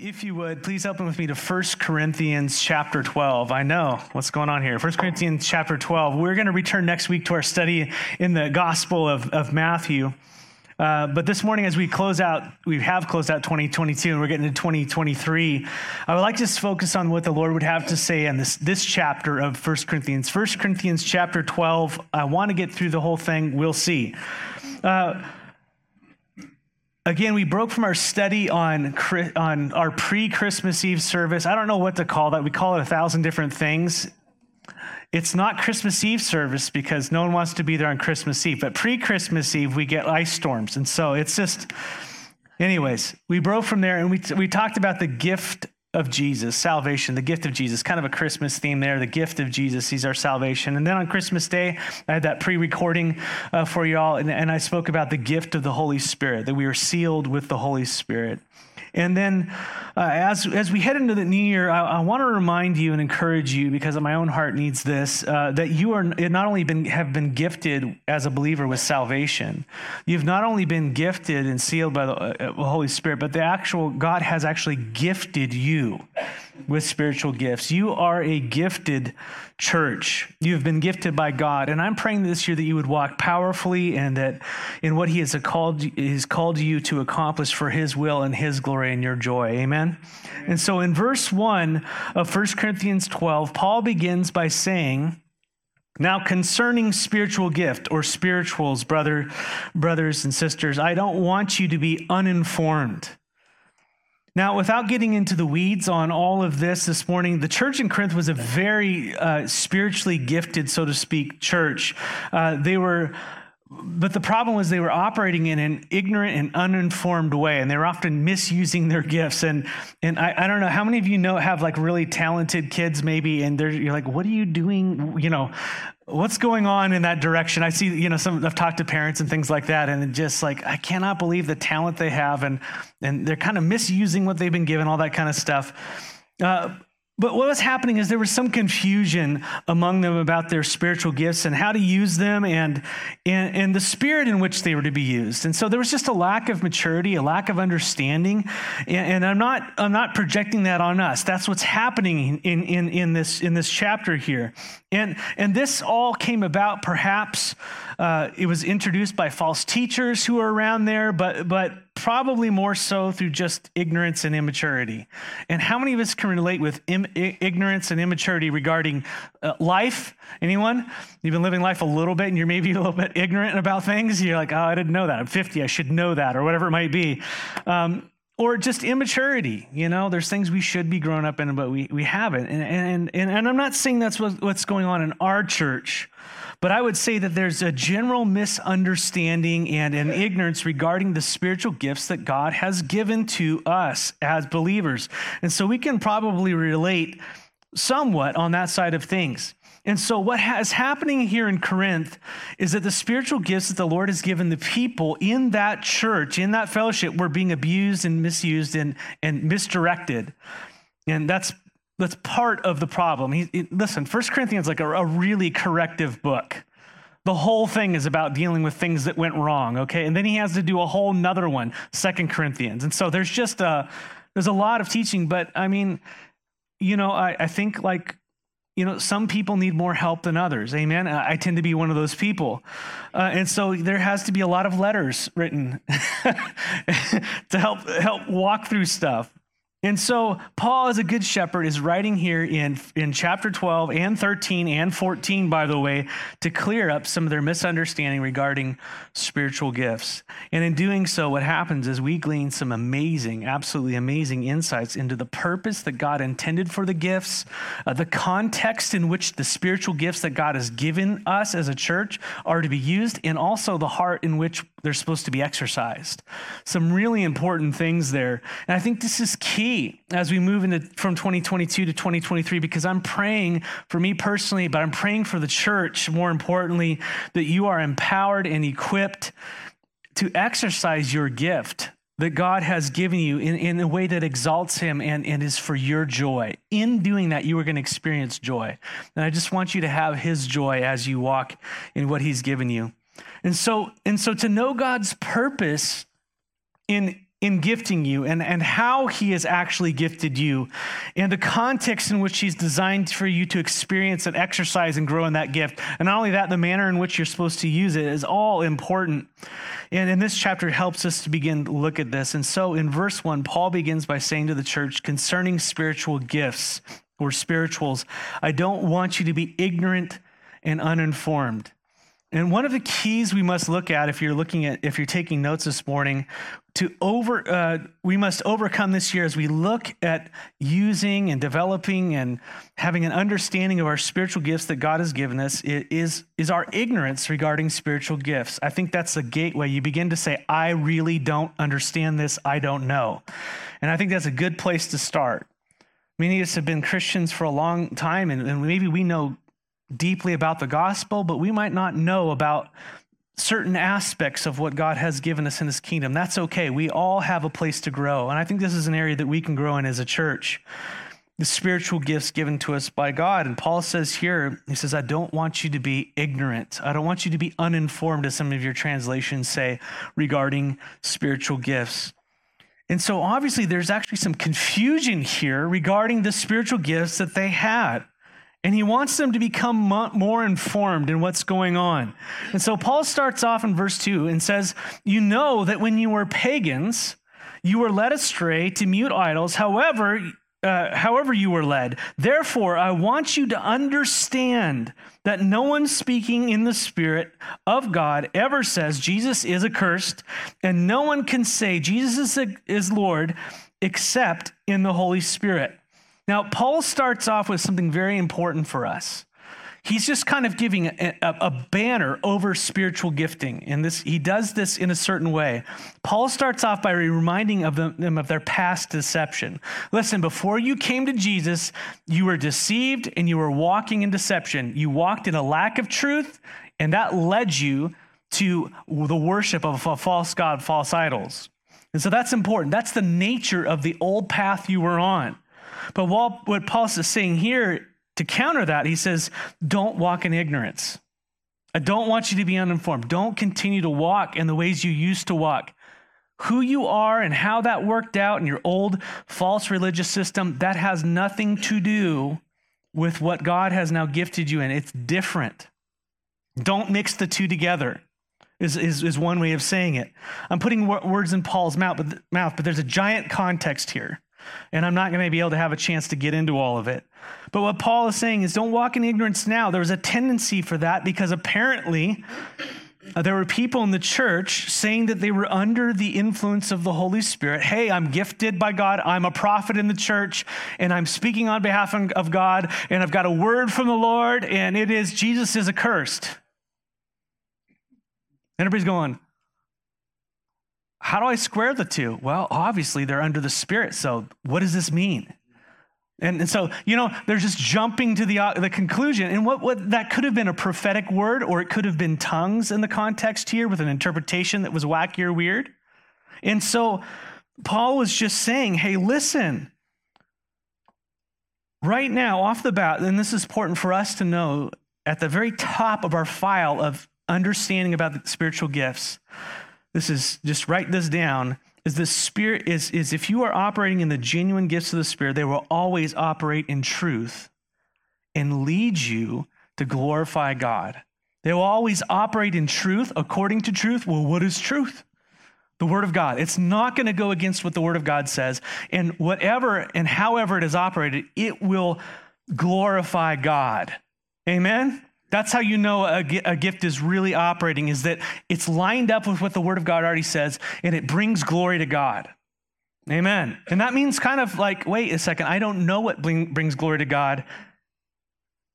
If you would, please open with me to 1 Corinthians chapter 12. I know what's going on here. 1 Corinthians chapter 12. We're going to return next week to our study in the Gospel of, of Matthew. Uh, but this morning, as we close out, we have closed out 2022 and we're getting to 2023. I would like to just focus on what the Lord would have to say in this, this chapter of 1 Corinthians. 1 Corinthians chapter 12. I want to get through the whole thing. We'll see. Uh, Again, we broke from our study on, on our pre Christmas Eve service. I don't know what to call that. We call it a thousand different things. It's not Christmas Eve service because no one wants to be there on Christmas Eve. But pre Christmas Eve, we get ice storms. And so it's just, anyways, we broke from there and we, we talked about the gift of Jesus, salvation, the gift of Jesus, kind of a Christmas theme there, the gift of Jesus. He's our salvation. And then on Christmas Day, I had that pre recording uh, for y'all, and, and I spoke about the gift of the Holy Spirit, that we are sealed with the Holy Spirit. And then uh, as, as we head into the new year, I, I want to remind you and encourage you, because my own heart needs this, uh, that you are not only been, have been gifted as a believer with salvation, you've not only been gifted and sealed by the uh, Holy Spirit, but the actual God has actually gifted you with spiritual gifts. You are a gifted church. You have been gifted by God. And I'm praying this year that you would walk powerfully and that in what He has called, has called you to accomplish for His will and His glory and your joy. Amen? Amen. And so in verse 1 of 1 Corinthians 12, Paul begins by saying, now, concerning spiritual gift or spirituals, brother, brothers and sisters, I don't want you to be uninformed. Now, without getting into the weeds on all of this this morning, the church in Corinth was a very uh, spiritually gifted, so to speak, church. Uh, they were but the problem was they were operating in an ignorant and uninformed way, and they were often misusing their gifts. And and I, I don't know how many of you know have like really talented kids, maybe, and they're you're like, what are you doing? You know, what's going on in that direction i see you know some i've talked to parents and things like that and just like i cannot believe the talent they have and and they're kind of misusing what they've been given all that kind of stuff uh, but what was happening is there was some confusion among them about their spiritual gifts and how to use them and, and, and the spirit in which they were to be used. And so there was just a lack of maturity, a lack of understanding. And, and I'm, not, I'm not projecting that on us. That's what's happening in, in, in, this, in this chapter here. And, and this all came about perhaps, uh, it was introduced by false teachers who were around there, but, but probably more so through just ignorance and immaturity. And how many of us can relate with Im- ignorance and immaturity regarding uh, life? Anyone? You've been living life a little bit and you're maybe a little bit ignorant about things. You're like, oh, I didn't know that. I'm 50. I should know that, or whatever it might be. Um, or just immaturity. You know, there's things we should be grown up in, but we, we haven't. And, and, and, and I'm not saying that's what, what's going on in our church, but I would say that there's a general misunderstanding and an ignorance regarding the spiritual gifts that God has given to us as believers. And so we can probably relate somewhat on that side of things. And so, what is happening here in Corinth is that the spiritual gifts that the Lord has given the people in that church, in that fellowship, were being abused and misused and, and misdirected. And that's, that's part of the problem. He, he, listen, First Corinthians is like a, a really corrective book. The whole thing is about dealing with things that went wrong, okay? And then he has to do a whole nother one, Second Corinthians. And so there's just a, there's a lot of teaching, but I mean, you know, I, I think like you know, some people need more help than others. Amen. I tend to be one of those people. Uh, and so there has to be a lot of letters written to help help walk through stuff. And so Paul, as a good shepherd, is writing here in, in chapter 12 and 13 and 14, by the way, to clear up some of their misunderstanding regarding spiritual gifts. And in doing so, what happens is we glean some amazing, absolutely amazing insights into the purpose that God intended for the gifts, uh, the context in which the spiritual gifts that God has given us as a church are to be used, and also the heart in which they're supposed to be exercised. Some really important things there. And I think this is key as we move into from 2022 to 2023 because I'm praying for me personally, but I'm praying for the church more importantly that you are empowered and equipped to exercise your gift that God has given you in, in a way that exalts Him and, and is for your joy. In doing that, you are going to experience joy. And I just want you to have His joy as you walk in what He's given you. And so, and so to know God's purpose in in gifting you and, and how he has actually gifted you and the context in which he's designed for you to experience and exercise and grow in that gift. And not only that, the manner in which you're supposed to use it is all important. And in this chapter helps us to begin to look at this. And so in verse one, Paul begins by saying to the church concerning spiritual gifts or spirituals, I don't want you to be ignorant and uninformed. And one of the keys we must look at if you're looking at if you're taking notes this morning to over uh, we must overcome this year as we look at using and developing and having an understanding of our spiritual gifts that God has given us is is our ignorance regarding spiritual gifts. I think that's the gateway. You begin to say, I really don't understand this. I don't know. And I think that's a good place to start. Many of us have been Christians for a long time, and, and maybe we know deeply about the gospel, but we might not know about certain aspects of what God has given us in his kingdom. That's okay. We all have a place to grow. And I think this is an area that we can grow in as a church. The spiritual gifts given to us by God. And Paul says here, he says, I don't want you to be ignorant. I don't want you to be uninformed, as some of your translations say, regarding spiritual gifts. And so obviously, there's actually some confusion here regarding the spiritual gifts that they had. And he wants them to become more informed in what's going on. And so Paul starts off in verse 2 and says, You know that when you were pagans, you were led astray to mute idols, however, uh, however you were led. Therefore, I want you to understand that no one speaking in the Spirit of God ever says Jesus is accursed, and no one can say Jesus is, is Lord except in the Holy Spirit. Now, Paul starts off with something very important for us. He's just kind of giving a, a, a, banner over spiritual gifting. And this, he does this in a certain way. Paul starts off by reminding of them, them of their past deception. Listen, before you came to Jesus, you were deceived and you were walking in deception. You walked in a lack of truth, and that led you to the worship of a false God, false idols. And so that's important. That's the nature of the old path you were on. But what, what Paul is saying here to counter that, he says, don't walk in ignorance. I don't want you to be uninformed. Don't continue to walk in the ways you used to walk. Who you are and how that worked out in your old false religious system, that has nothing to do with what God has now gifted you in. It's different. Don't mix the two together. Is, is, is one way of saying it. I'm putting words in Paul's mouth but, mouth, but there's a giant context here and I'm not going to be able to have a chance to get into all of it. But what Paul is saying is don't walk in ignorance now. There was a tendency for that because apparently uh, there were people in the church saying that they were under the influence of the Holy Spirit. Hey, I'm gifted by God. I'm a prophet in the church, and I'm speaking on behalf of God, and I've got a word from the Lord, and it is Jesus is accursed. And Everybody's going, how do I square the two? Well, obviously they're under the Spirit. So what does this mean? And, and so, you know, they're just jumping to the, uh, the conclusion. And what, what that could have been a prophetic word, or it could have been tongues in the context here with an interpretation that was wacky or weird. And so Paul was just saying, hey, listen, right now, off the bat, and this is important for us to know at the very top of our file of understanding about the spiritual gifts, this is just write this down is the spirit is is if you are operating in the genuine gifts of the spirit they will always operate in truth and lead you to glorify god. They will always operate in truth according to truth. Well what is truth? The word of god. It's not going to go against what the word of god says and whatever and however it is operated it will glorify god. Amen that's how you know a, a, gift is really operating, is that it's lined up with what the Word of God already says, and it brings glory to God. Amen. And that means kind of like, wait a second, I don't know what bring, brings glory to God.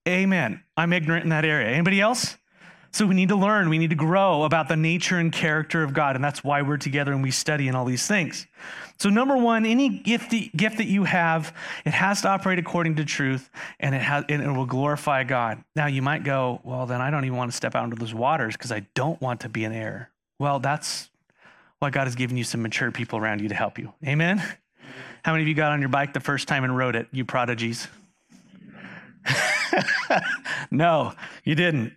Amen. I'm ignorant in that area. Anybody else? So we need to learn, we need to grow about the nature and character of God, and that's why we're together and we study and all these things. So, number one, any gift gift that you have, it has to operate according to truth and it, has, and it will glorify God. Now, you might go, well, then I don't even want to step out into those waters because I don't want to be an heir. Well, that's why God has given you some mature people around you to help you. Amen? How many of you got on your bike the first time and rode it, you prodigies? no, you didn't,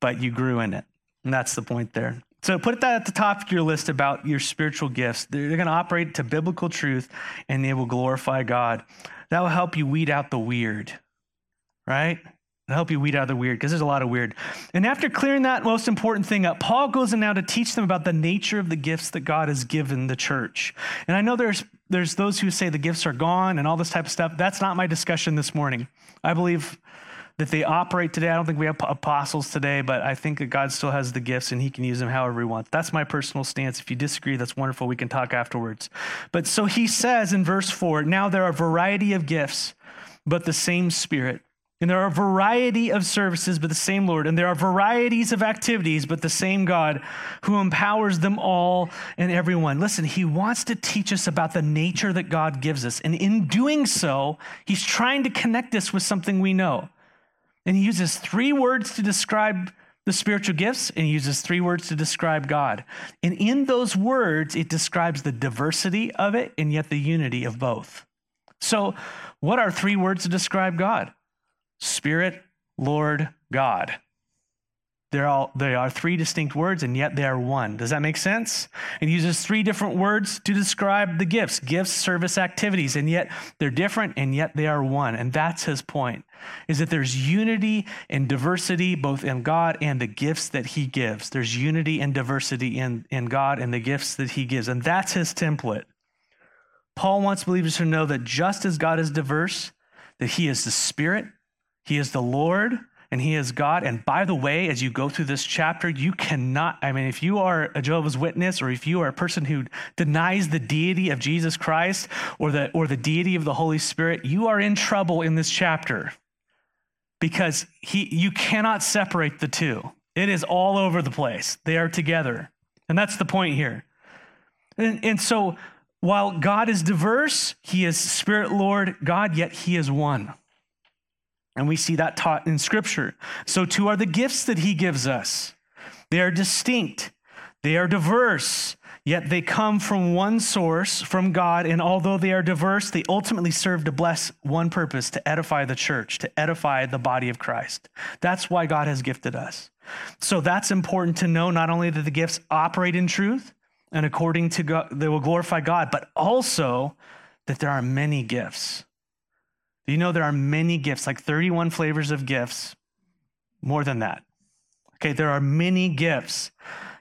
but you grew in it. And that's the point there. So put that at the top of your list about your spiritual gifts. They're, going to operate to biblical truth and they will glorify God. That will help you weed out the weird, right? It'll help you weed out the weird because there's a lot of weird. And after clearing that most important thing up, Paul goes in now to teach them about the nature of the gifts that God has given the church. And I know there's there's those who say the gifts are gone and all this type of stuff. That's not my discussion this morning. I believe that they operate today. I don't think we have apostles today, but I think that God still has the gifts and he can use them however he wants. That's my personal stance. If you disagree, that's wonderful. We can talk afterwards. But so he says in verse 4 now there are a variety of gifts, but the same Spirit. And there are a variety of services, but the same Lord. And there are varieties of activities, but the same God who empowers them all and everyone. Listen, he wants to teach us about the nature that God gives us. And in doing so, he's trying to connect us with something we know. And he uses three words to describe the spiritual gifts, and he uses three words to describe God. And in those words, it describes the diversity of it and yet the unity of both. So, what are three words to describe God? Spirit, Lord, God. They're all, they are three distinct words, and yet they are one. Does that make sense? And uses three different words to describe the gifts gifts, service, activities, and yet they're different, and yet they are one. And that's his point is that there's unity and diversity both in God and the gifts that he gives. There's unity and diversity in, in God and the gifts that he gives. And that's his template. Paul wants believers to know that just as God is diverse, that he is the Spirit, he is the Lord, and He is God. And by the way, as you go through this chapter, you cannot, I mean, if you are a Jehovah's Witness or if you are a person who denies the deity of Jesus Christ or the, or the deity of the Holy Spirit, you are in trouble in this chapter because he, you cannot separate the two. It is all over the place, they are together. And that's the point here. And, and so, while God is diverse, He is Spirit Lord God, yet He is one. And we see that taught in Scripture. So, too, are the gifts that He gives us. They are distinct, they are diverse, yet they come from one source, from God. And although they are diverse, they ultimately serve to bless one purpose to edify the church, to edify the body of Christ. That's why God has gifted us. So, that's important to know not only that the gifts operate in truth and according to God, they will glorify God, but also that there are many gifts. Do you know there are many gifts, like 31 flavors of gifts? More than that. Okay, there are many gifts.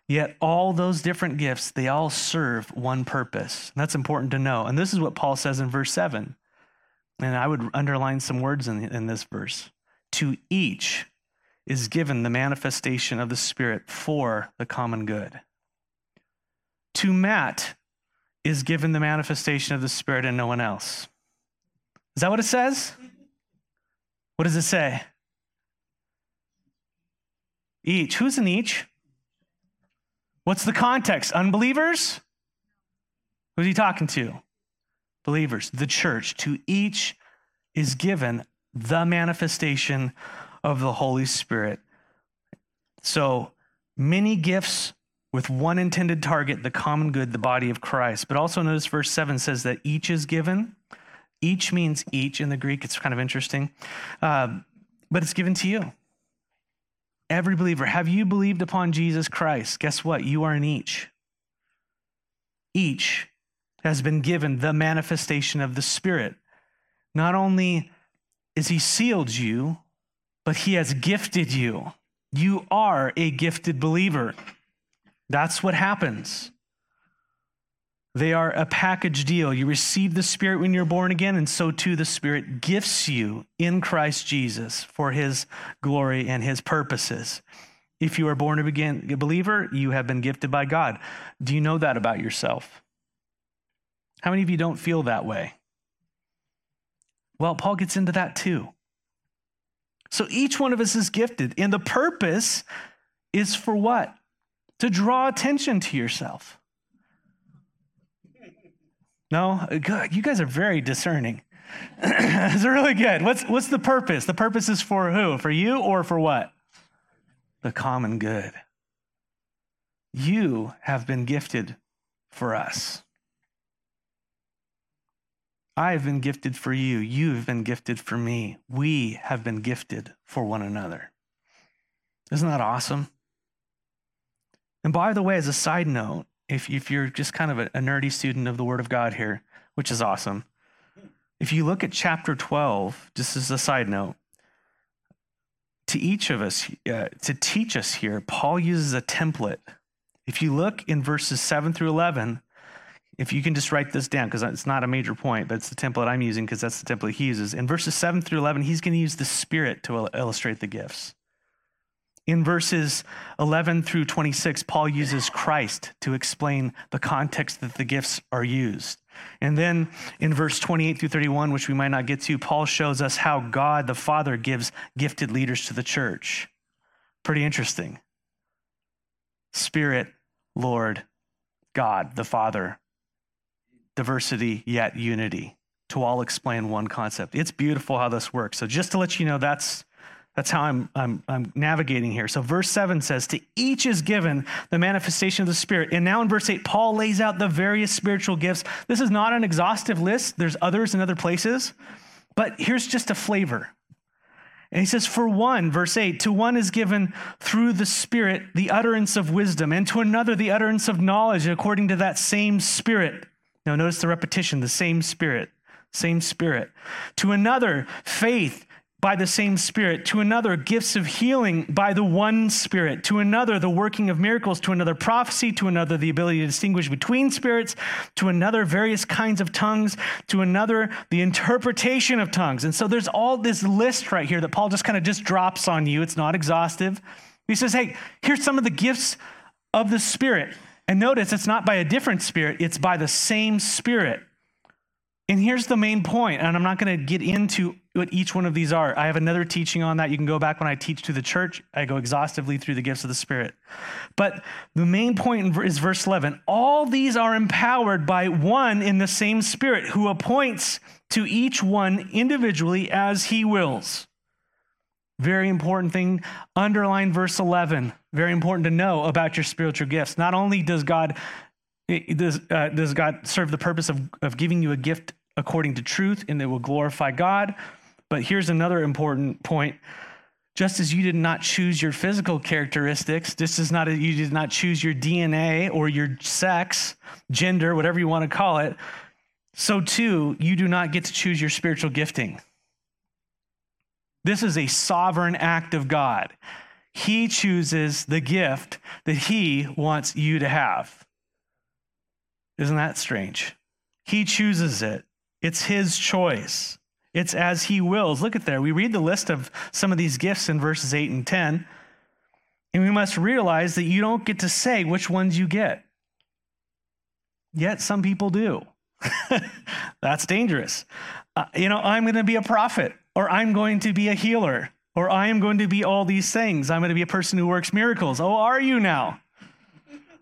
Yet all those different gifts, they all serve one purpose. And that's important to know. And this is what Paul says in verse 7. And I would underline some words in, in this verse. To each is given the manifestation of the Spirit for the common good. To Matt is given the manifestation of the Spirit and no one else. Is that what it says? What does it say? Each. Who's in each? What's the context? Unbelievers? Who's he talking to? Believers, the church. To each is given the manifestation of the Holy Spirit. So many gifts with one intended target, the common good, the body of Christ. But also notice verse 7 says that each is given each means each in the Greek. It's kind of interesting, uh, but it's given to you. Every believer, have you believed upon Jesus Christ? Guess what? You are in each. Each has been given the manifestation of the Spirit. Not only is He sealed you, but He has gifted you. You are a gifted believer. That's what happens. They are a package deal. You receive the Spirit when you're born again, and so too the Spirit gifts you in Christ Jesus for his glory and his purposes. If you are born again a believer, you have been gifted by God. Do you know that about yourself? How many of you don't feel that way? Well, Paul gets into that too. So each one of us is gifted, and the purpose is for what? To draw attention to yourself. No? Good. You guys are very discerning. it's really good. What's, what's the purpose? The purpose is for who? For you or for what? The common good. You have been gifted for us. I have been gifted for you. You have been gifted for me. We have been gifted for one another. Isn't that awesome? And by the way, as a side note, if, if you're just kind of a, a nerdy student of the Word of God here, which is awesome, if you look at chapter 12, just as a side note, to each of us, uh, to teach us here, Paul uses a template. If you look in verses 7 through 11, if you can just write this down, because it's not a major point, but it's the template I'm using because that's the template he uses. In verses 7 through 11, he's going to use the Spirit to illustrate the gifts. In verses 11 through 26, Paul uses Christ to explain the context that the gifts are used. And then in verse 28 through 31, which we might not get to, Paul shows us how God the Father gives gifted leaders to the church. Pretty interesting. Spirit, Lord, God the Father, diversity yet unity to all explain one concept. It's beautiful how this works. So just to let you know, that's that's how I'm, I'm, I'm navigating here. So, verse 7 says, To each is given the manifestation of the Spirit. And now in verse 8, Paul lays out the various spiritual gifts. This is not an exhaustive list, there's others in other places, but here's just a flavor. And he says, For one, verse 8, to one is given through the Spirit the utterance of wisdom, and to another the utterance of knowledge according to that same Spirit. Now, notice the repetition the same Spirit, same Spirit. To another, faith by the same Spirit, to another, gifts of healing by the one Spirit, to another, the working of miracles, to another, prophecy, to another, the ability to distinguish between spirits, to another, various kinds of tongues, to another, the interpretation of tongues. And so there's all this list right here that Paul just kind of just drops on you. It's not exhaustive. He says, hey, here's some of the gifts of the Spirit. And notice it's not by a different Spirit, it's by the same Spirit. And here's the main point, and I'm not going to get into what each one of these are. I have another teaching on that. You can go back when I teach to the church. I go exhaustively through the gifts of the Spirit. But the main point is verse 11. All these are empowered by one in the same Spirit who appoints to each one individually as he wills. Very important thing. Underline verse 11. Very important to know about your spiritual gifts. Not only does God does, uh, does God serve the purpose of, of giving you a gift according to truth and it will glorify God, but here's another important point. Just as you did not choose your physical characteristics, this is not a, you did not choose your DNA or your sex, gender, whatever you want to call it, so too you do not get to choose your spiritual gifting. This is a sovereign act of God. He chooses the gift that he wants you to have. Isn't that strange? He chooses it. It's his choice. It's as he wills. Look at there. We read the list of some of these gifts in verses 8 and 10. And we must realize that you don't get to say which ones you get. Yet some people do. That's dangerous. Uh, you know, I'm going to be a prophet, or I'm going to be a healer, or I am going to be all these things. I'm going to be a person who works miracles. Oh, are you now?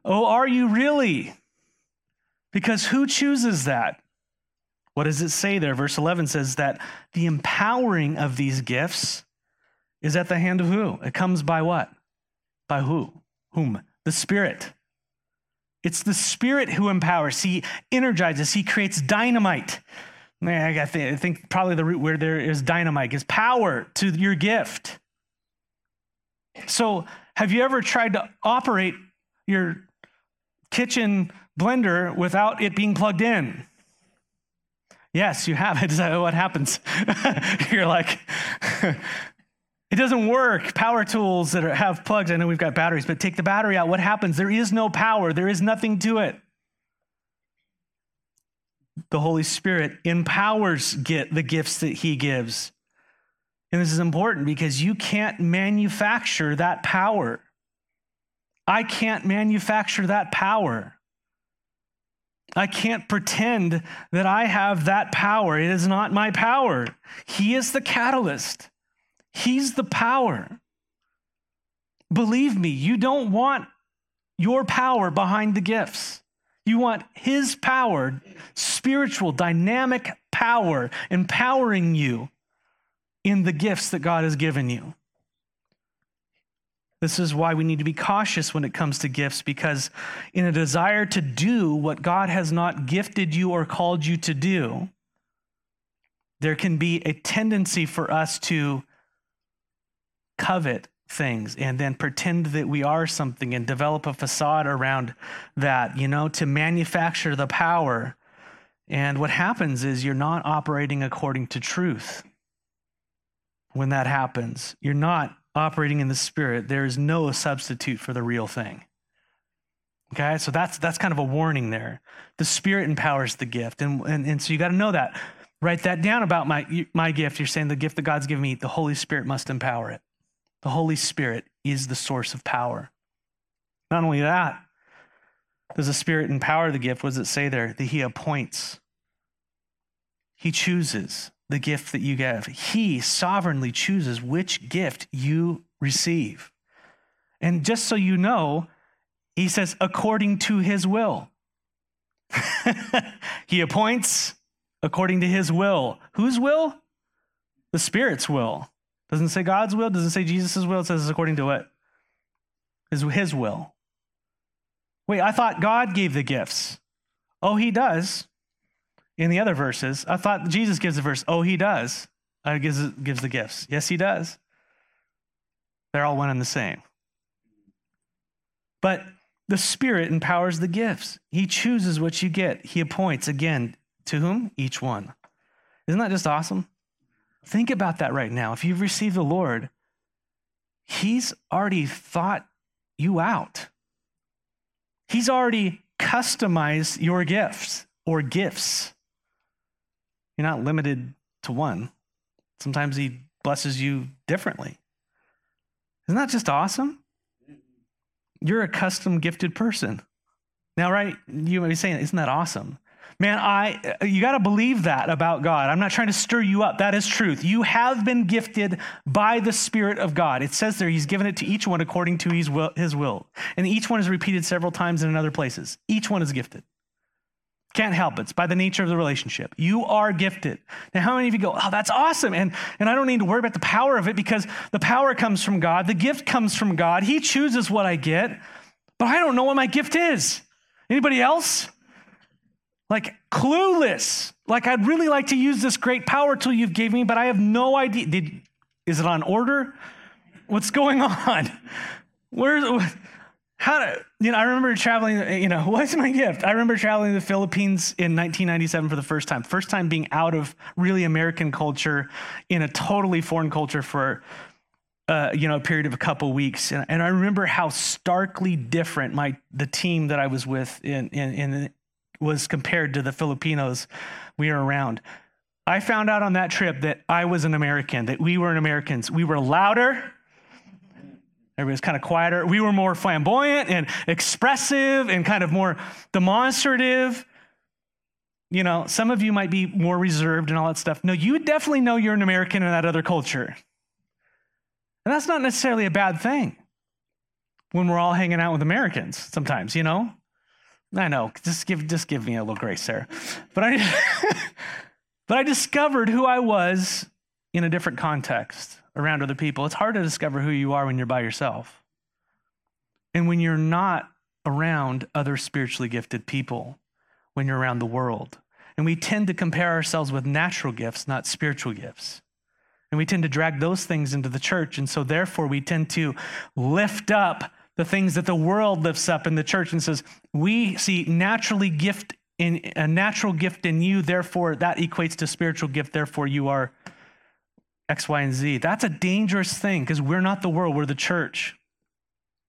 Oh, are you really? Because who chooses that? What does it say there? Verse 11 says that the empowering of these gifts is at the hand of who? It comes by what? By who? Whom? The Spirit. It's the Spirit who empowers. He energizes. He creates dynamite. man I think probably the root where there is dynamite is power to your gift. So, have you ever tried to operate your kitchen blender without it being plugged in? Yes, you have. That what happens? You're like, it doesn't work. Power tools that are, have plugs, I know we've got batteries, but take the battery out. What happens? There is no power, there is nothing to it. The Holy Spirit empowers get the gifts that He gives. And this is important because you can't manufacture that power. I can't manufacture that power. I can't pretend that I have that power. It is not my power. He is the catalyst, He's the power. Believe me, you don't want your power behind the gifts. You want His power, spiritual, dynamic power, empowering you in the gifts that God has given you. This is why we need to be cautious when it comes to gifts, because in a desire to do what God has not gifted you or called you to do, there can be a tendency for us to covet things and then pretend that we are something and develop a facade around that, you know, to manufacture the power. And what happens is you're not operating according to truth. When that happens, you're not operating in the spirit. There is no substitute for the real thing. Okay, so that's that's kind of a warning there. The spirit empowers the gift. And and, and so you got to know that. Write that down about my my gift. You're saying the gift that God's given me, the Holy Spirit must empower it. The Holy Spirit is the source of power. Not only that, does the Spirit empower the gift? What does it say there? That He appoints, He chooses the gift that you give. He sovereignly chooses which gift you receive. And just so you know, He says, according to His will. he appoints according to His will. Whose will? The Spirit's will. Doesn't say God's will, doesn't say Jesus' will, it says according to what? His, his will. Wait, I thought God gave the gifts. Oh, he does. In the other verses, I thought Jesus gives the verse. Oh, he does. Uh, gives, gives the gifts. Yes, he does. They're all one and the same. But the Spirit empowers the gifts. He chooses what you get. He appoints, again, to whom? Each one. Isn't that just awesome? Think about that right now. If you've received the Lord, He's already thought you out. He's already customized your gifts or gifts. You're not limited to one. Sometimes He blesses you differently. Isn't that just awesome? You're a custom gifted person. Now, right, you might be saying, Isn't that awesome? Man, I you got to believe that about God. I'm not trying to stir you up. That is truth. You have been gifted by the Spirit of God. It says there He's given it to each one according to His will. His will. And each one is repeated several times in other places. Each one is gifted. Can't help it. It's by the nature of the relationship. You are gifted. Now, how many of you go, oh, that's awesome? And, and I don't need to worry about the power of it because the power comes from God. The gift comes from God. He chooses what I get, but I don't know what my gift is. Anybody else? like clueless. Like I'd really like to use this great power tool you've gave me, but I have no idea. Did is it on order? What's going on? Where's how to you know? I remember traveling. You know, what's my gift? I remember traveling to the Philippines in 1997 for the first time. First time being out of really American culture in a totally foreign culture for. Uh, you know, a period of a couple weeks, and, and I remember how starkly different my the team that I was with in in, in was compared to the Filipinos we were around. I found out on that trip that I was an American, that we were Americans. We were louder. Everybody was kind of quieter. We were more flamboyant and expressive and kind of more demonstrative. You know, some of you might be more reserved and all that stuff. No, you definitely know you're an American in that other culture. And that's not necessarily a bad thing when we're all hanging out with Americans sometimes, you know? I know. Just give just give me a little grace there. But I but I discovered who I was in a different context around other people. It's hard to discover who you are when you're by yourself. And when you're not around other spiritually gifted people, when you're around the world. And we tend to compare ourselves with natural gifts, not spiritual gifts. And we tend to drag those things into the church. And so, therefore, we tend to lift up the things that the world lifts up in the church and says, we see naturally gift in a natural gift in you, therefore that equates to spiritual gift, therefore you are X, Y, and Z. That's a dangerous thing because we're not the world, we're the church.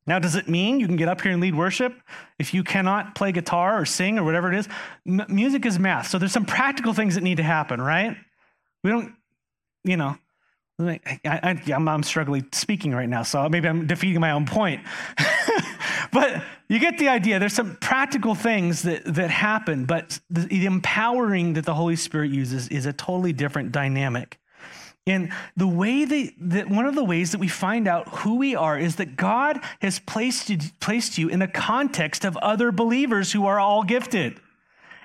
Now, does it mean you can get up here and lead worship if you cannot play guitar or sing or whatever it is? M- music is math. So there's some practical things that need to happen, right? We don't, you know, I, am struggling speaking right now, so maybe I'm defeating my own point. but you get the idea. There's some practical things that, that happen, but the, the empowering that the Holy Spirit uses is a totally different dynamic. And the way that, one of the ways that we find out who we are is that God has placed you, placed you in the context of other believers who are all gifted.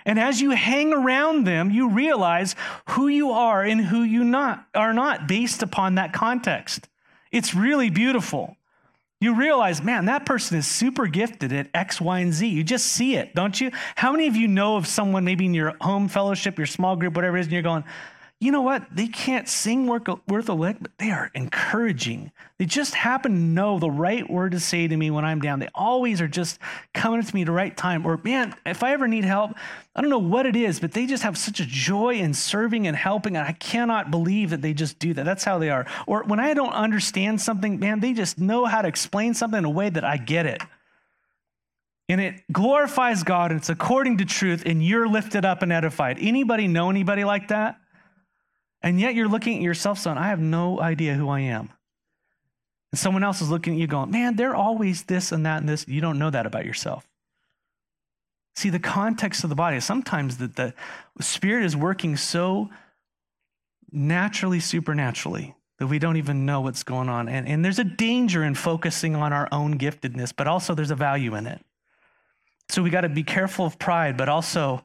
And as you hang around them, you realize who you are and who you not are not based upon that context. It's really beautiful. You realize, man, that person is super gifted at X, Y, and Z. You just see it, don't you? How many of you know of someone, maybe in your home fellowship, your small group, whatever it is, and you're going, you know what? They can't sing worth a lick, but they are encouraging. They just happen to know the right word to say to me when I'm down. They always are just coming to me at the right time. Or, man, if I ever need help, I don't know what it is, but they just have such a joy in serving and helping. And I cannot believe that they just do that. That's how they are. Or when I don't understand something, man, they just know how to explain something in a way that I get it. And it glorifies God and it's according to truth, and you're lifted up and edified. Anybody know anybody like that? And yet you're looking at yourself son, I have no idea who I am. And someone else is looking at you going, man, they're always this and that and this. You don't know that about yourself. See, the context of the body, sometimes that the spirit is working so naturally, supernaturally, that we don't even know what's going on. And, and there's a danger in focusing on our own giftedness, but also there's a value in it. So we got to be careful of pride, but also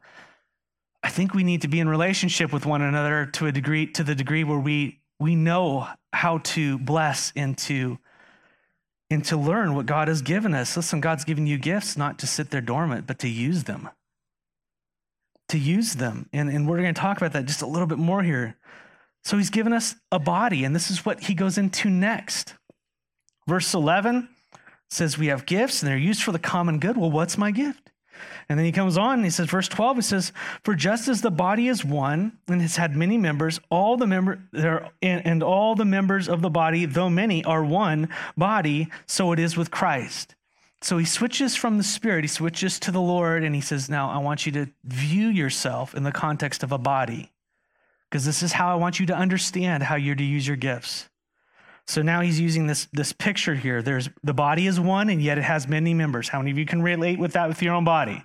I think we need to be in relationship with one another to a degree, to the degree where we we know how to bless and to and to learn what God has given us. Listen, God's given you gifts not to sit there dormant, but to use them. To use them. And, and we're going to talk about that just a little bit more here. So he's given us a body, and this is what he goes into next. Verse 11 says, We have gifts and they're used for the common good. Well, what's my gift? And then he comes on and he says, verse 12, he says, For just as the body is one and has had many members, all the member there and, and all the members of the body, though many, are one body, so it is with Christ. So he switches from the Spirit, he switches to the Lord, and he says, Now I want you to view yourself in the context of a body. Because this is how I want you to understand how you're to use your gifts. So now he's using this, this picture here. There's the body is one, and yet it has many members. How many of you can relate with that with your own body?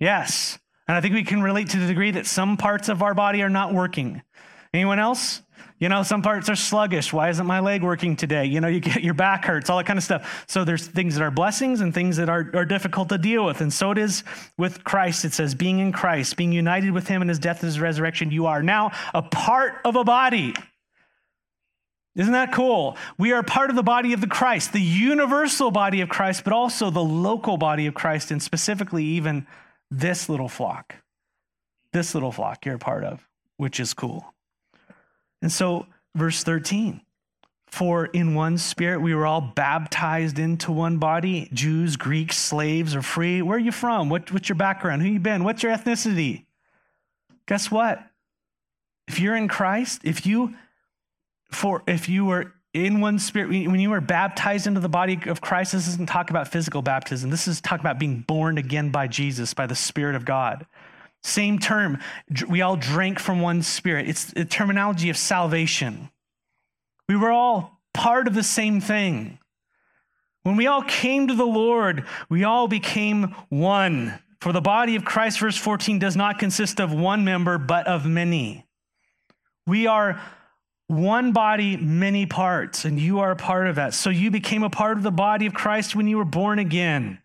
Yes. And I think we can relate to the degree that some parts of our body are not working. Anyone else? You know, some parts are sluggish. Why isn't my leg working today? You know, you get your back hurts, all that kind of stuff. So there's things that are blessings and things that are, are difficult to deal with. And so it is with Christ. It says, being in Christ, being united with him in his death and his resurrection, you are now a part of a body. Isn't that cool? We are part of the body of the Christ, the universal body of Christ, but also the local body of Christ, and specifically even this little flock. This little flock you're a part of, which is cool. And so, verse 13 For in one spirit we were all baptized into one body Jews, Greeks, slaves, or free. Where are you from? What, what's your background? Who you been? What's your ethnicity? Guess what? If you're in Christ, if you for if you were in one spirit, when you were baptized into the body of Christ, this isn't talk about physical baptism. This is talk about being born again by Jesus, by the Spirit of God. Same term. We all drank from one spirit. It's the terminology of salvation. We were all part of the same thing. When we all came to the Lord, we all became one. For the body of Christ, verse 14, does not consist of one member, but of many. We are one body, many parts, and you are a part of that. So you became a part of the body of Christ when you were born again.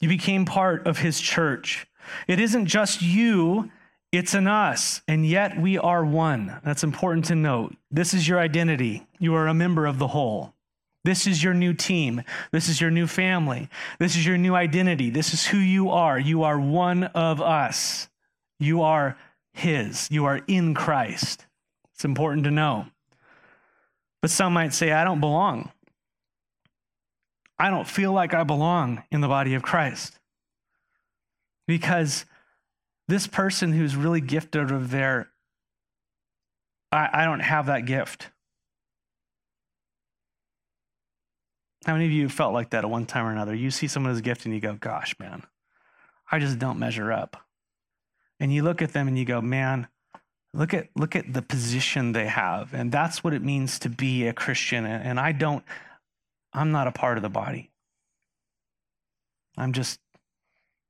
You became part of his church. It isn't just you, it's in us, and yet we are one. That's important to note. This is your identity. You are a member of the whole. This is your new team. This is your new family. This is your new identity. This is who you are. You are one of us. You are his. You are in Christ. It's important to know. But some might say, I don't belong. I don't feel like I belong in the body of Christ. Because this person who's really gifted over there, I, I don't have that gift. How many of you felt like that at one time or another? You see someone someone's gift and you go, gosh, man, I just don't measure up. And you look at them and you go, man, Look at look at the position they have, and that's what it means to be a Christian. And I don't, I'm not a part of the body. I'm just,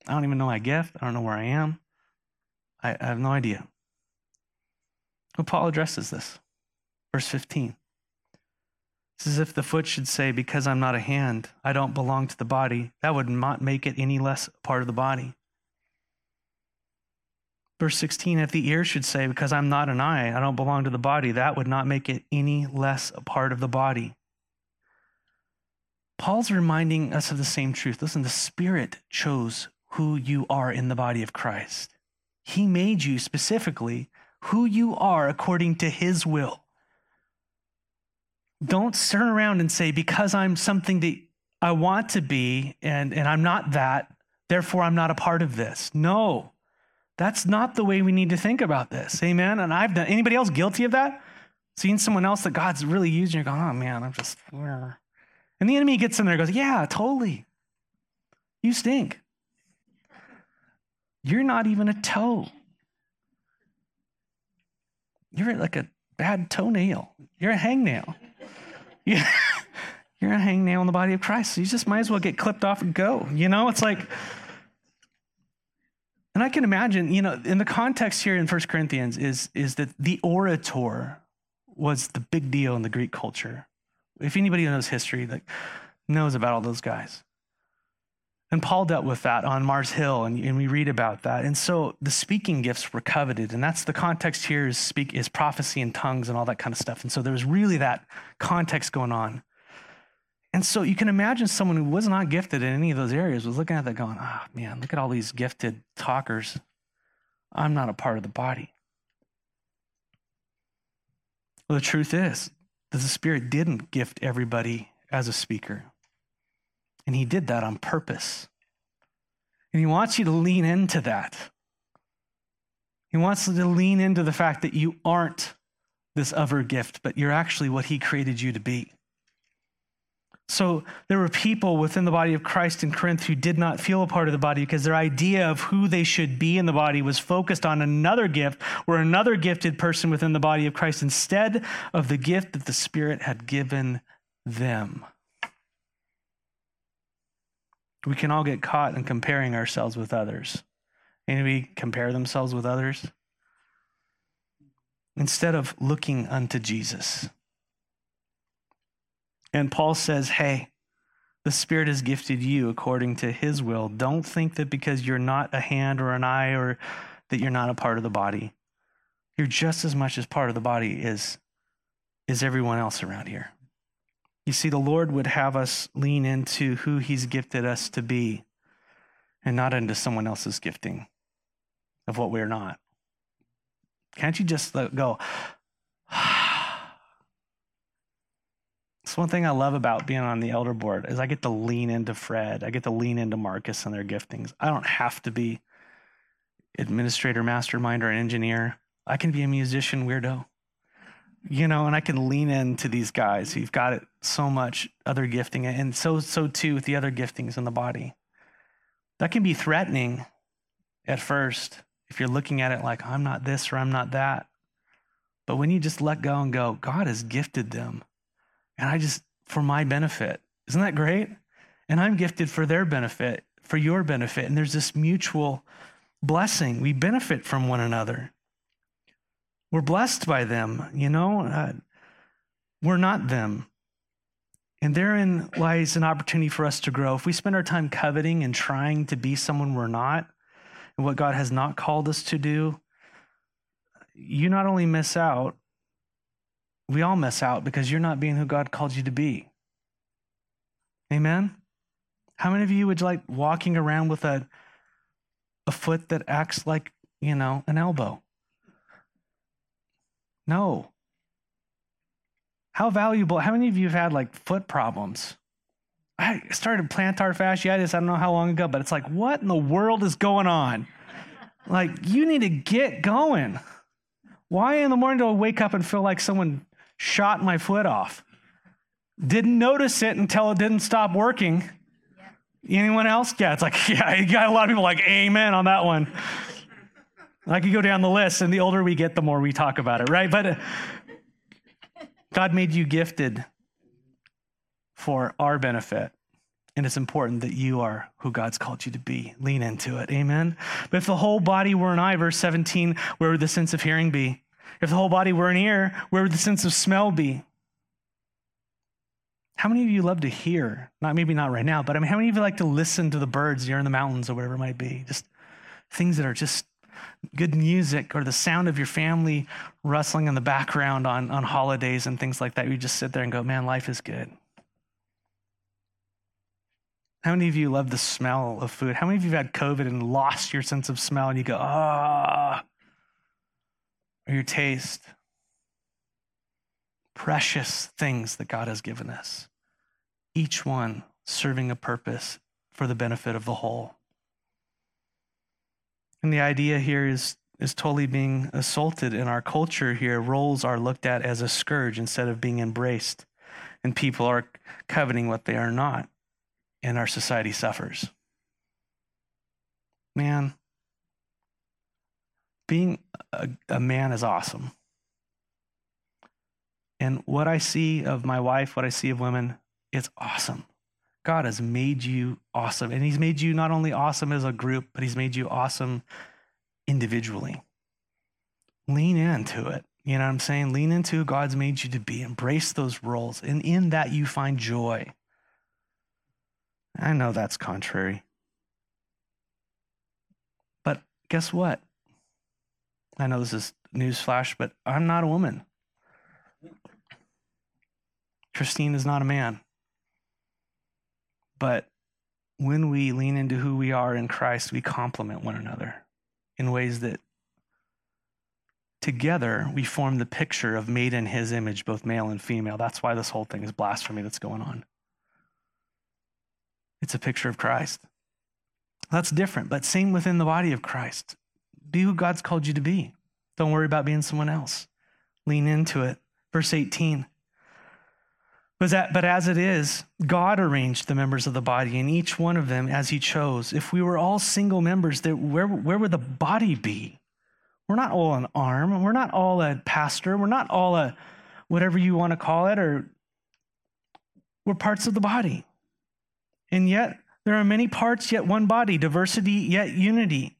I don't even know my gift. I don't know where I am. I, I have no idea. Well, Paul addresses this, verse 15. It's as if the foot should say, Because I'm not a hand, I don't belong to the body. That would not make it any less part of the body. Verse 16, if the ear should say, Because I'm not an eye, I don't belong to the body, that would not make it any less a part of the body. Paul's reminding us of the same truth. Listen, the Spirit chose who you are in the body of Christ. He made you specifically who you are according to his will. Don't turn around and say, because I'm something that I want to be and, and I'm not that, therefore I'm not a part of this. No, that's not the way we need to think about this. Amen. And I've done anybody else guilty of that? Seeing someone else that God's really using, you're going, oh man, I'm just, and the enemy gets in there and goes, yeah, totally. You stink. You're not even a toe. You're like a bad toenail. You're a hangnail. You're a hangnail in the body of Christ. So you just might as well get clipped off and go. You know, it's like, and I can imagine, you know, in the context here in First Corinthians is, is that the orator was the big deal in the Greek culture. If anybody knows history, like knows about all those guys. And Paul dealt with that on Mars Hill, and, and, we read about that. And so the speaking gifts were coveted, and that's the context here is speak is prophecy and tongues and all that kind of stuff. And so there was really that context going on. And so you can imagine someone who was not gifted in any of those areas was looking at that going, oh man, look at all these gifted talkers. I'm not a part of the body. Well, the truth is that the Spirit didn't gift everybody as a speaker. And he did that on purpose. And he wants you to lean into that. He wants you to lean into the fact that you aren't this other gift, but you're actually what he created you to be. So there were people within the body of Christ in Corinth who did not feel a part of the body because their idea of who they should be in the body was focused on another gift or another gifted person within the body of Christ instead of the gift that the Spirit had given them. We can all get caught in comparing ourselves with others. Anybody compare themselves with others? Instead of looking unto Jesus. And Paul says, hey, the Spirit has gifted you according to his will. Don't think that because you're not a hand or an eye or that you're not a part of the body. You're just as much as part of the body as, as everyone else around here. You see, the Lord would have us lean into who He's gifted us to be and not into someone else's gifting of what we're not. Can't you just let go? It's one thing I love about being on the elder board is I get to lean into Fred. I get to lean into Marcus and their giftings. I don't have to be administrator, mastermind, or an engineer. I can be a musician weirdo you know, and I can lean into these guys who've got it so much other gifting, and so so too with the other giftings in the body. That can be threatening at first if you're looking at it like I'm not this or I'm not that. But when you just let go and go, God has gifted them, and I just for my benefit. Isn't that great? And I'm gifted for their benefit, for your benefit, and there's this mutual blessing. We benefit from one another. We're blessed by them, you know? Uh, we're not them. And therein lies an opportunity for us to grow. If we spend our time coveting and trying to be someone we're not, and what God has not called us to do, you not only miss out, we all miss out because you're not being who God called you to be. Amen? How many of you would like walking around with a, a foot that acts like, you know, an elbow? No. How valuable, how many of you have had like foot problems? I started plantar fasciitis, I don't know how long ago, but it's like, what in the world is going on? Like, you need to get going. Why in the morning do I wake up and feel like someone shot my foot off? Didn't notice it until it didn't stop working. Yeah. Anyone else? Yeah, it's like, yeah, you got a lot of people like, amen on that one. I could go down the list, and the older we get, the more we talk about it, right? But uh, God made you gifted for our benefit. And it's important that you are who God's called you to be. Lean into it. Amen. But if the whole body were an eye, verse 17, where would the sense of hearing be? If the whole body were an ear, where would the sense of smell be? How many of you love to hear? Not maybe not right now, but I mean, how many of you like to listen to the birds here in the mountains or whatever it might be? Just things that are just good music or the sound of your family rustling in the background on, on holidays and things like that. You just sit there and go, man, life is good. How many of you love the smell of food? How many of you have had COVID and lost your sense of smell and you go, ah? Or your taste. Precious things that God has given us, each one serving a purpose for the benefit of the whole. And the idea here is, is totally being assaulted in our culture here. Roles are looked at as a scourge instead of being embraced, and people are coveting what they are not, and our society suffers. Man, being a, a man is awesome. And what I see of my wife, what I see of women, it's awesome. God has made you awesome. And He's made you not only awesome as a group, but He's made you awesome individually. Lean into it. You know what I'm saying? Lean into who God's made you to be. Embrace those roles. And in that, you find joy. I know that's contrary. But guess what? I know this is newsflash, but I'm not a woman. Christine is not a man. But when we lean into who we are in Christ, we complement one another in ways that together we form the picture of made in his image, both male and female. That's why this whole thing is blasphemy that's going on. It's a picture of Christ. That's different, but same within the body of Christ. Be who God's called you to be. Don't worry about being someone else. Lean into it. Verse 18. But, as it is, God arranged the members of the body, and each one of them as He chose. If we were all single members, where, where would the body be? We're not all an arm. We're not all a pastor. We're not all a whatever you want to call it, or we're parts of the body. And yet, there are many parts, yet one body, diversity, yet unity.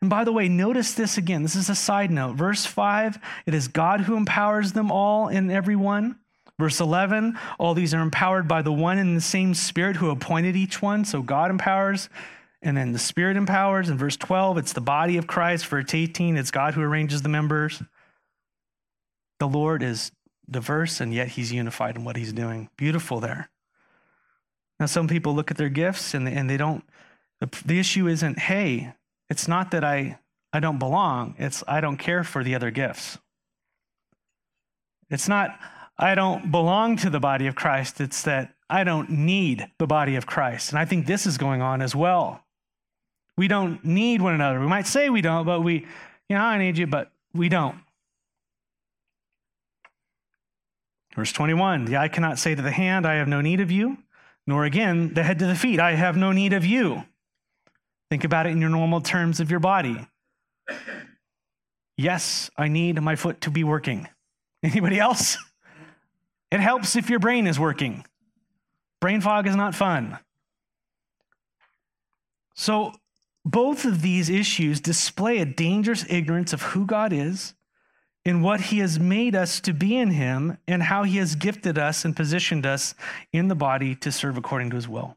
And by the way, notice this again. This is a side note. Verse 5 it is God who empowers them all and everyone. Verse 11, all these are empowered by the one and the same Spirit who appointed each one. So God empowers, and then the Spirit empowers. In verse 12, it's the body of Christ. Verse 18, it's God who arranges the members. The Lord is diverse, and yet he's unified in what he's doing. Beautiful there. Now, some people look at their gifts and they, and they don't, the, the issue isn't, hey, it's not that I, I don't belong, it's I don't care for the other gifts. It's not, I don't belong to the body of Christ. It's that I don't need the body of Christ. And I think this is going on as well. We don't need one another. We might say we don't, but we, you know, I need you, but we don't. Verse 21 The eye cannot say to the hand, I have no need of you, nor again the head to the feet, I have no need of you. Think about it in your normal terms of your body. Yes, I need my foot to be working. Anybody else? It helps if your brain is working. Brain fog is not fun. So, both of these issues display a dangerous ignorance of who God is and what He has made us to be in Him and how He has gifted us and positioned us in the body to serve according to His will.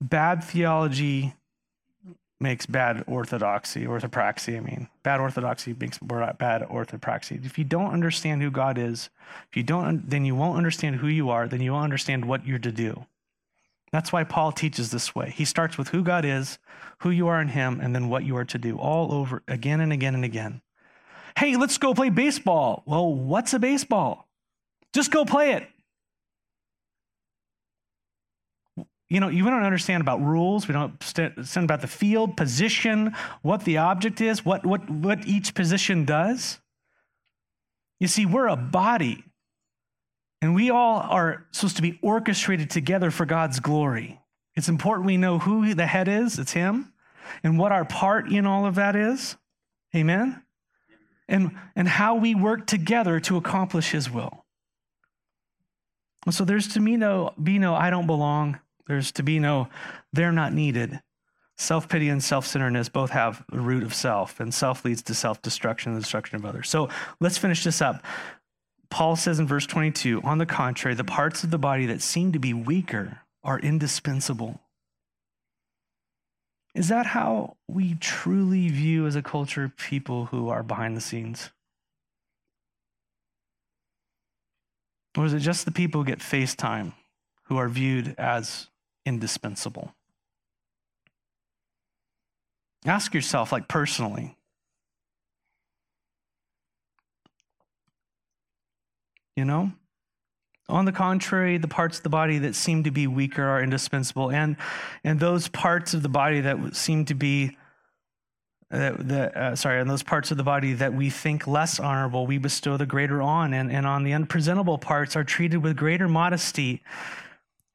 Bad theology makes bad orthodoxy, orthopraxy, I mean. Bad orthodoxy makes bad orthopraxy. If you don't understand who God is, if you don't, then you won't understand who you are, then you won't understand what you're to do. That's why Paul teaches this way. He starts with who God is, who you are in Him, and then what you are to do, all over again and again and again. Hey, let's go play baseball. Well, what's a baseball? Just go play it. You know, you don't understand about rules. We don't understand about the field, position, what the object is, what, what, what each position does. You see, we're a body, and we all are supposed to be orchestrated together for God's glory. It's important we know who the head is, it's Him, and what our part in all of that is. Amen? And, and how we work together to accomplish His will. So there's to me no, be no, I don't belong. There's to be no, they're not needed. Self pity and self centeredness both have the root of self, and self leads to self destruction and the destruction of others. So let's finish this up. Paul says in verse 22 on the contrary, the parts of the body that seem to be weaker are indispensable. Is that how we truly view as a culture people who are behind the scenes? Or is it just the people who get FaceTime who are viewed as indispensable. Ask yourself, like personally, you know? On the contrary, the parts of the body that seem to be weaker are indispensable, and and those parts of the body that seem to be that, that uh, sorry, and those parts of the body that we think less honorable, we bestow the greater on, and, and on the unpresentable parts are treated with greater modesty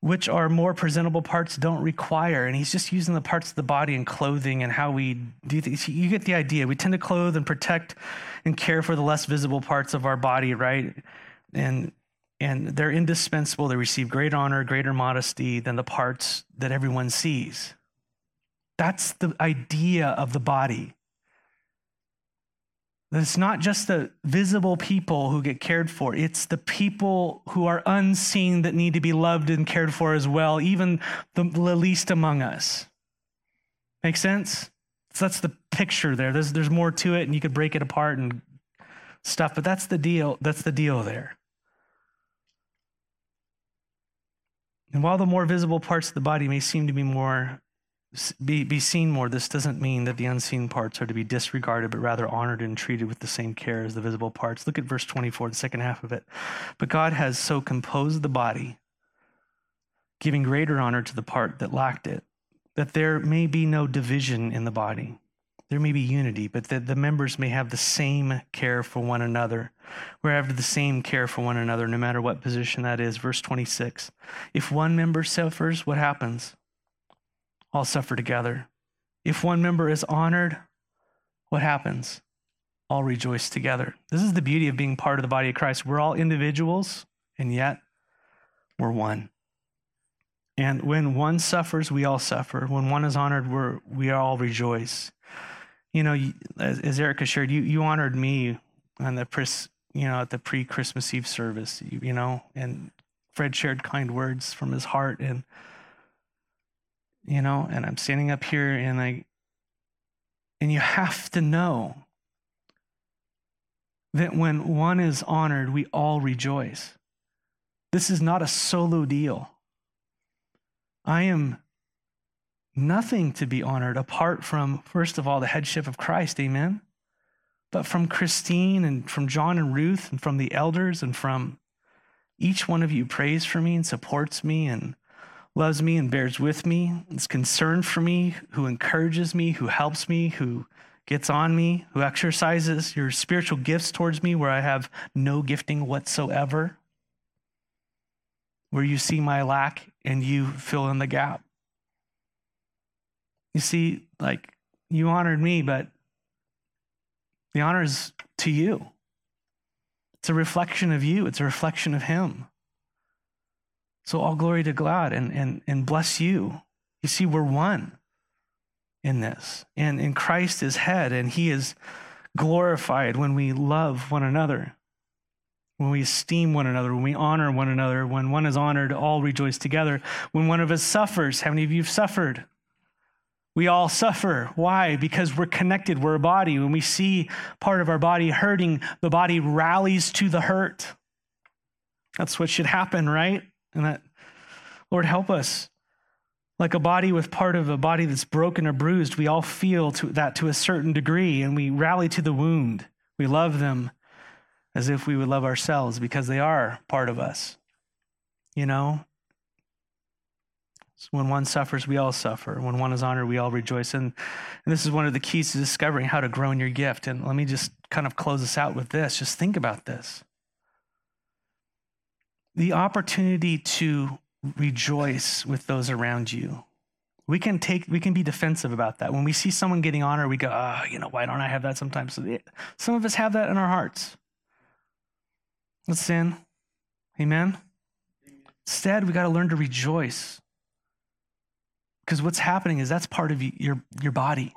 which our more presentable parts don't require. And he's just using the parts of the body and clothing and how we do things. You get the idea. We tend to clothe and protect and care for the less visible parts of our body, right? And and they're indispensable. They receive great honor, greater modesty than the parts that everyone sees. That's the idea of the body. That it's not just the visible people who get cared for, it's the people who are unseen that need to be loved and cared for as well, even the least among us. Make sense? So that's the picture there. There's, there's more to it, and you could break it apart and stuff, but that's the deal. That's the deal there. And while the more visible parts of the body may seem to be more be, be seen more, this doesn't mean that the unseen parts are to be disregarded, but rather honored and treated with the same care as the visible parts. Look at verse 24, the second half of it. But God has so composed the body, giving greater honor to the part that lacked it, that there may be no division in the body. There may be unity, but that the members may have the same care for one another. We have the same care for one another, no matter what position that is. Verse 26. If one member suffers, what happens? All suffer together. If one member is honored, what happens? All rejoice together. This is the beauty of being part of the body of Christ. We're all individuals, and yet we're one. And when one suffers, we all suffer. When one is honored, we're, we all rejoice you know, as, as Erica shared, you, you honored me on the pres, you know, at the pre Christmas Eve service, you, you know, and Fred shared kind words from his heart. And, you know, and I'm standing up here and I, and you have to know that when one is honored, we all rejoice. This is not a solo deal. I am nothing to be honored apart from, first of all, the headship of Christ. Amen. But from Christine and from John and Ruth and from the elders and from each one of you prays for me and supports me and loves me and bears with me, is concerned for me, who encourages me, who helps me, who gets on me, who exercises your spiritual gifts towards me where I have no gifting whatsoever, where you see my lack and you fill in the gap. You see, like, you honored me, but the honor is to you. It's a reflection of you, it's a reflection of Him. So, all glory to God and, and, and bless you. You see, we're one in this. And in Christ is head, and He is glorified when we love one another, when we esteem one another, when we honor one another. When one is honored, all rejoice together. When one of us suffers, how many of you have suffered? We all suffer. Why? Because we're connected. We're a body. When we see part of our body hurting, the body rallies to the hurt. That's what should happen, right? And that, Lord, help us. Like a body with part of a body that's broken or bruised, we all feel to that to a certain degree and we rally to the wound. We love them as if we would love ourselves because they are part of us. You know, when one suffers, we all suffer. When one is honored, we all rejoice. And, and this is one of the keys to discovering how to grow in your gift. And let me just kind of close this out with this. Just think about this. The opportunity to rejoice with those around you. We can take, we can be defensive about that. When we see someone getting honor, we go, oh, you know, why don't I have that sometimes? So Some of us have that in our hearts. That's sin. Amen. Instead, we got to learn to rejoice because what's happening is that's part of your, your body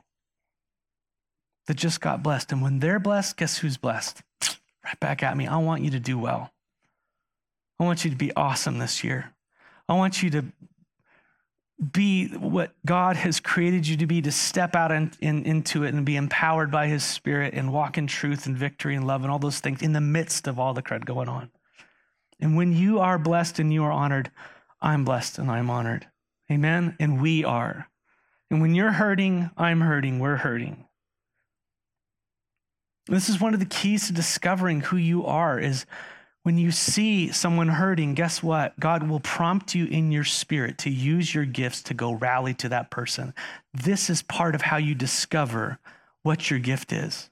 that just got blessed. And when they're blessed, guess who's blessed? Right back at me. I want you to do well. I want you to be awesome this year. I want you to be what God has created you to be, to step out in, in, into it and be empowered by His Spirit and walk in truth and victory and love and all those things in the midst of all the crud going on. And when you are blessed and you are honored, I'm blessed and I'm honored. Amen? And we are. And when you're hurting, I'm hurting, we're hurting. This is one of the keys to discovering who you are is When you see someone hurting, guess what? God will prompt you in your spirit to use your gifts to go rally to that person. This is part of how you discover what your gift is.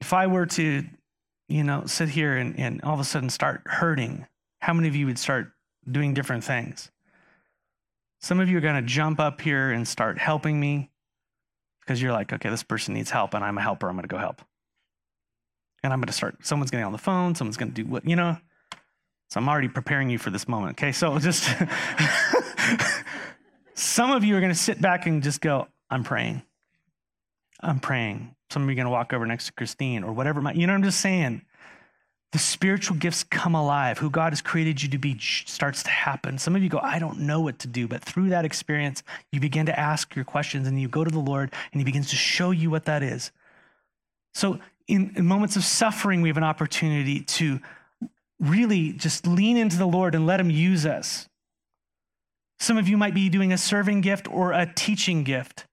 If I were to, you know, sit here and, and all of a sudden start hurting, how many of you would start doing different things? Some of you are going to jump up here and start helping me because you're like, okay, this person needs help and I'm a helper. I'm going to go help. And I'm going to start, someone's getting on the phone, someone's going to do what, you know? So I'm already preparing you for this moment. Okay, so just some of you are going to sit back and just go, I'm praying. I'm praying. Some of you are going to walk over next to Christine or whatever. My, you know what I'm just saying? The spiritual gifts come alive. Who God has created you to be starts to happen. Some of you go, I don't know what to do. But through that experience, you begin to ask your questions and you go to the Lord and He begins to show you what that is. So in, in moments of suffering, we have an opportunity to really just lean into the Lord and let Him use us. Some of you might be doing a serving gift or a teaching gift,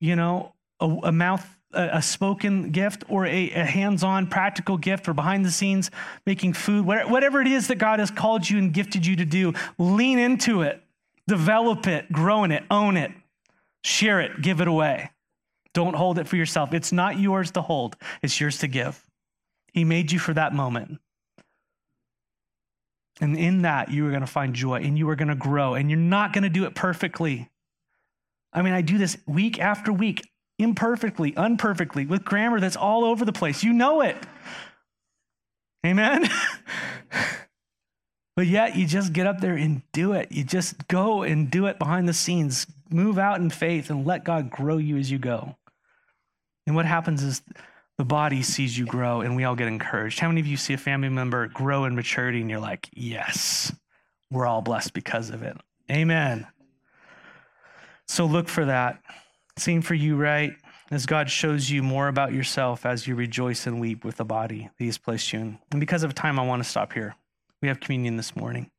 you know, a, a mouth, a, a, spoken gift or a, a hands on practical gift or behind the scenes making food, whatever it is that God has called you and gifted you to do, lean into it, develop it, grow in it, own it, share it, give it away. Don't hold it for yourself. It's not yours to hold, it's yours to give. He made you for that moment. And in that, you are going to find joy and you are going to grow, and you're not going to do it perfectly. I mean, I do this week after week, imperfectly, unperfectly, with grammar that's all over the place. You know it. Amen? but yet, you just get up there and do it. You just go and do it behind the scenes. Move out in faith and let God grow you as you go. And what happens is the body sees you grow and we all get encouraged. How many of you see a family member grow in maturity and you're like, yes, we're all blessed because of it? Amen. So look for that. Same for you, right? As God shows you more about yourself as you rejoice and weep with the body that He's placed you in. And because of time, I want to stop here. We have communion this morning.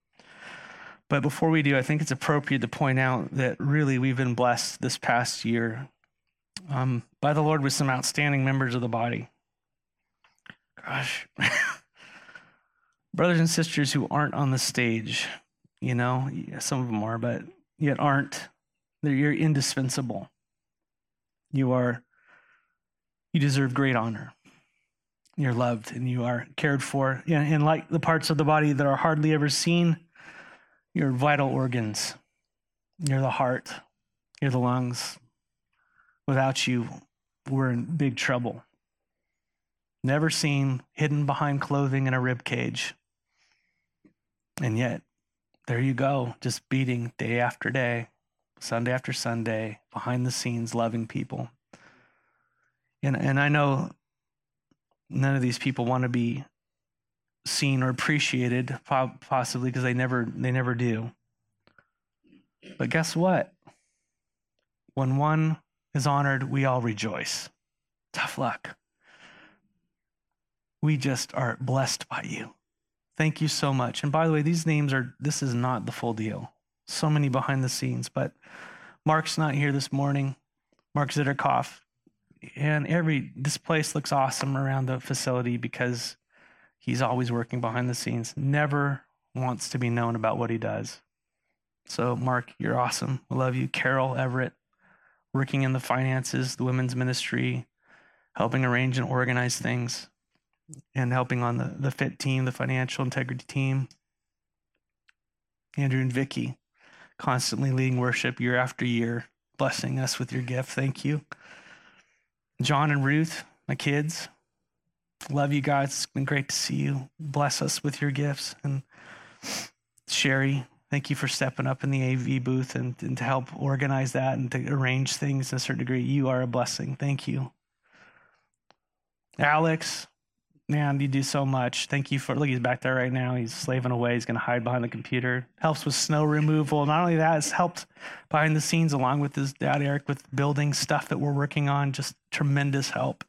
But before we do, I think it's appropriate to point out that really we've been blessed this past year um, by the Lord with some outstanding members of the body. Gosh, brothers and sisters who aren't on the stage, you know, some of them are, but yet aren't. They're, you're indispensable. You are, you deserve great honor. You're loved and you are cared for. And like the parts of the body that are hardly ever seen, you're vital organs. You're the heart, you're the lungs, Without you, we're in big trouble. Never seen, hidden behind clothing in a rib cage. And yet, there you go, just beating day after day, Sunday after Sunday, behind the scenes, loving people. And, and I know none of these people want to be seen or appreciated, possibly because they never they never do. But guess what? When one is honored, we all rejoice. Tough luck. We just are blessed by you. Thank you so much. And by the way, these names are, this is not the full deal. So many behind the scenes, but Mark's not here this morning. Mark Zitterkoff. And every, this place looks awesome around the facility because he's always working behind the scenes, never wants to be known about what he does. So, Mark, you're awesome. I love you. Carol Everett, working in the finances, the women's ministry, helping arrange and organize things, and helping on the, the FIT team, the financial integrity team. Andrew and Vicky, constantly leading worship year after year, blessing us with your gift. Thank you. John and Ruth, my kids, love you guys. It's been great to see you. Bless us with your gifts. And Sherry, Thank you for stepping up in the AV booth and, and to help organize that and to arrange things to a certain degree. You are a blessing. Thank you. Alex, man, you do so much. Thank you for look, he's back there right now. He's slaving away. He's gonna hide behind the computer. Helps with snow removal. Not only that, it's helped behind the scenes along with his dad Eric with building stuff that we're working on. Just tremendous help.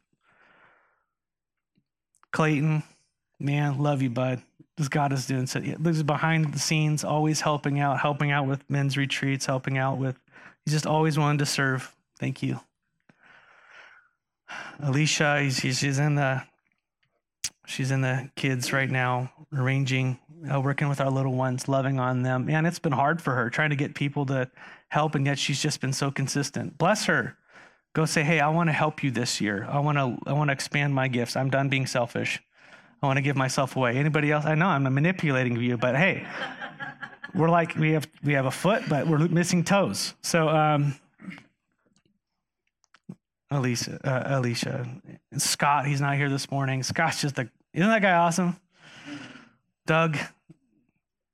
Clayton, man, love you, bud as God is doing. So he's behind the scenes, always helping out, helping out with men's retreats, helping out with. He's just always wanted to serve. Thank you, Alicia. He's, she's in the She's in the kids right now, arranging, uh, working with our little ones, loving on them. Man, it's been hard for her trying to get people to help, and yet she's just been so consistent. Bless her. Go say, hey, I want to help you this year. I want to, I want to expand my gifts. I'm done being selfish. I want to give myself away. Anybody else? I know I'm manipulating you, but hey, we're like we have we have a foot, but we're missing toes. So, um, Alicia, uh, Alicia, Scott, he's not here this morning. Scott's just a isn't that guy awesome? Doug,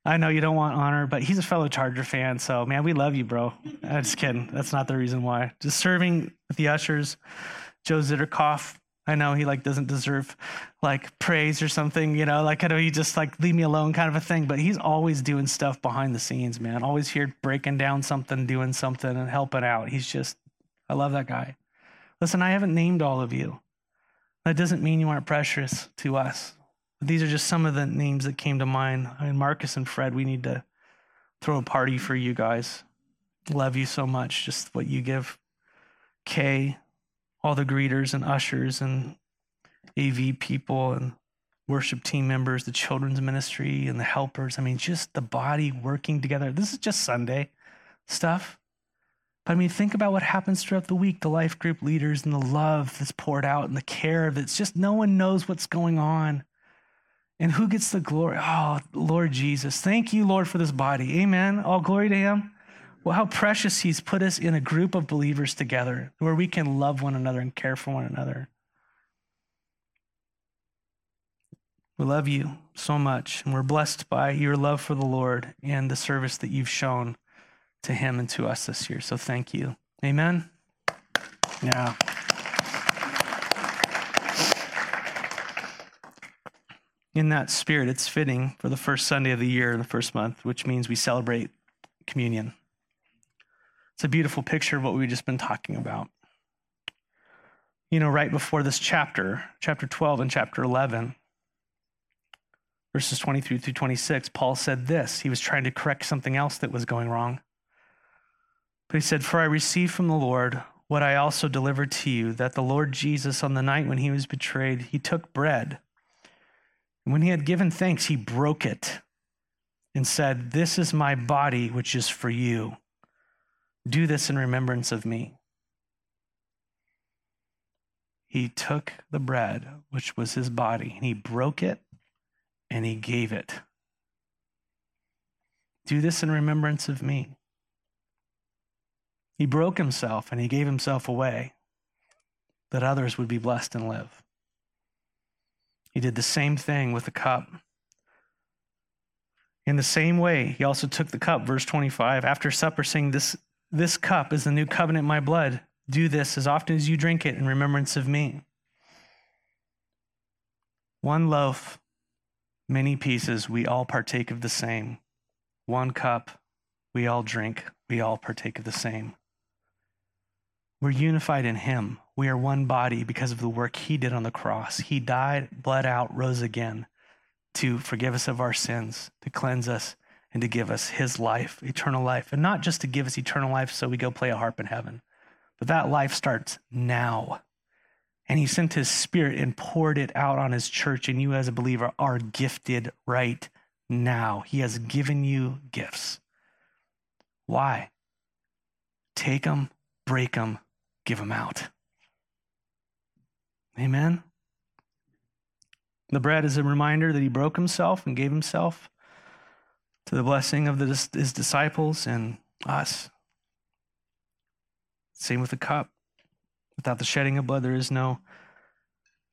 I know you don't want honor, but he's a fellow Charger fan. So, man, we love you, bro. I'm just kidding. That's not the reason why. Just serving with the ushers. Joe Zitterkoff. I know he like doesn't deserve like praise or something, you know, like I know he just like leave me alone kind of a thing, but he's always doing stuff behind the scenes, man. Always here breaking down something, doing something and helping out. He's just I love that guy. Listen, I haven't named all of you. That doesn't mean you aren't precious to us. These are just some of the names that came to mind. I mean, Marcus and Fred, we need to throw a party for you guys. Love you so much, just what you give. Kay, all the greeters and ushers and AV people and worship team members, the children's ministry and the helpers. I mean, just the body working together. This is just Sunday stuff. But I mean, think about what happens throughout the week the life group leaders and the love that's poured out and the care that's just no one knows what's going on. And who gets the glory? Oh, Lord Jesus. Thank you, Lord, for this body. Amen. All glory to Him. Well, how precious He's put us in a group of believers together where we can love one another and care for one another. We love you so much, and we're blessed by your love for the Lord and the service that you've shown to Him and to us this year. So thank you. Amen. Yeah. in that spirit, it's fitting for the first Sunday of the year, the first month, which means we celebrate communion. It's a beautiful picture of what we've just been talking about. You know, right before this chapter, chapter 12 and chapter 11, verses 23 through 26, Paul said this. He was trying to correct something else that was going wrong. But he said, For I received from the Lord what I also delivered to you, that the Lord Jesus, on the night when he was betrayed, he took bread. And when he had given thanks, he broke it and said, This is my body, which is for you. Do this in remembrance of me. He took the bread, which was his body, and he broke it and he gave it. Do this in remembrance of me. He broke himself and he gave himself away that others would be blessed and live. He did the same thing with the cup. In the same way, he also took the cup, verse 25, after supper, saying, This, this cup is the new covenant in my blood. Do this as often as you drink it in remembrance of me. One loaf, many pieces, we all partake of the same. One cup, we all drink, we all partake of the same. We're unified in Him. We are one body because of the work He did on the cross. He died, bled out, rose again to forgive us of our sins, to cleanse us, and to give us His life, eternal life. And not just to give us eternal life so we go play a harp in heaven, but that life starts now. And He sent His Spirit and poured it out on His church, and you as a believer are gifted right now. He has given you gifts. Why? Take them, break them, give them out. Amen. The bread is a reminder that he broke himself and gave himself to the blessing of the, his disciples and us. Same with the cup. Without the shedding of blood, there is no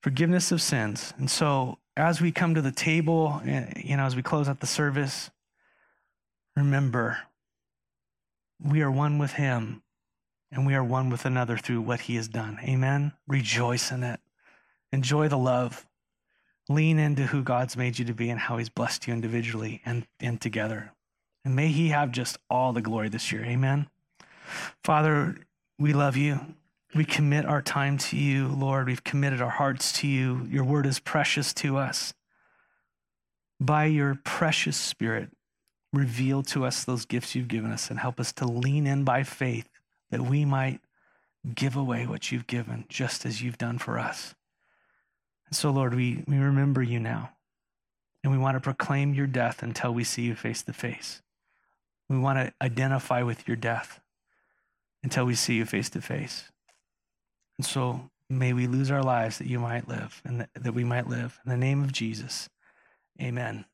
forgiveness of sins. And so, as we come to the table, eh, you know, as we close out the service, remember we are one with him and we are one with another through what he has done. Amen. Rejoice in it. Enjoy the love. Lean into who God's made you to be and how he's blessed you individually and, and together. And may he have just all the glory this year. Amen. Father, we love you. We commit our time to you, Lord. We've committed our hearts to you. Your word is precious to us. By your precious spirit, reveal to us those gifts you've given us and help us to lean in by faith that we might give away what you've given just as you've done for us. And so, Lord, we, we remember you now. And we want to proclaim your death until we see you face to face. We want to identify with your death until we see you face to face. And so may we lose our lives that you might live and that we might live. In the name of Jesus, amen.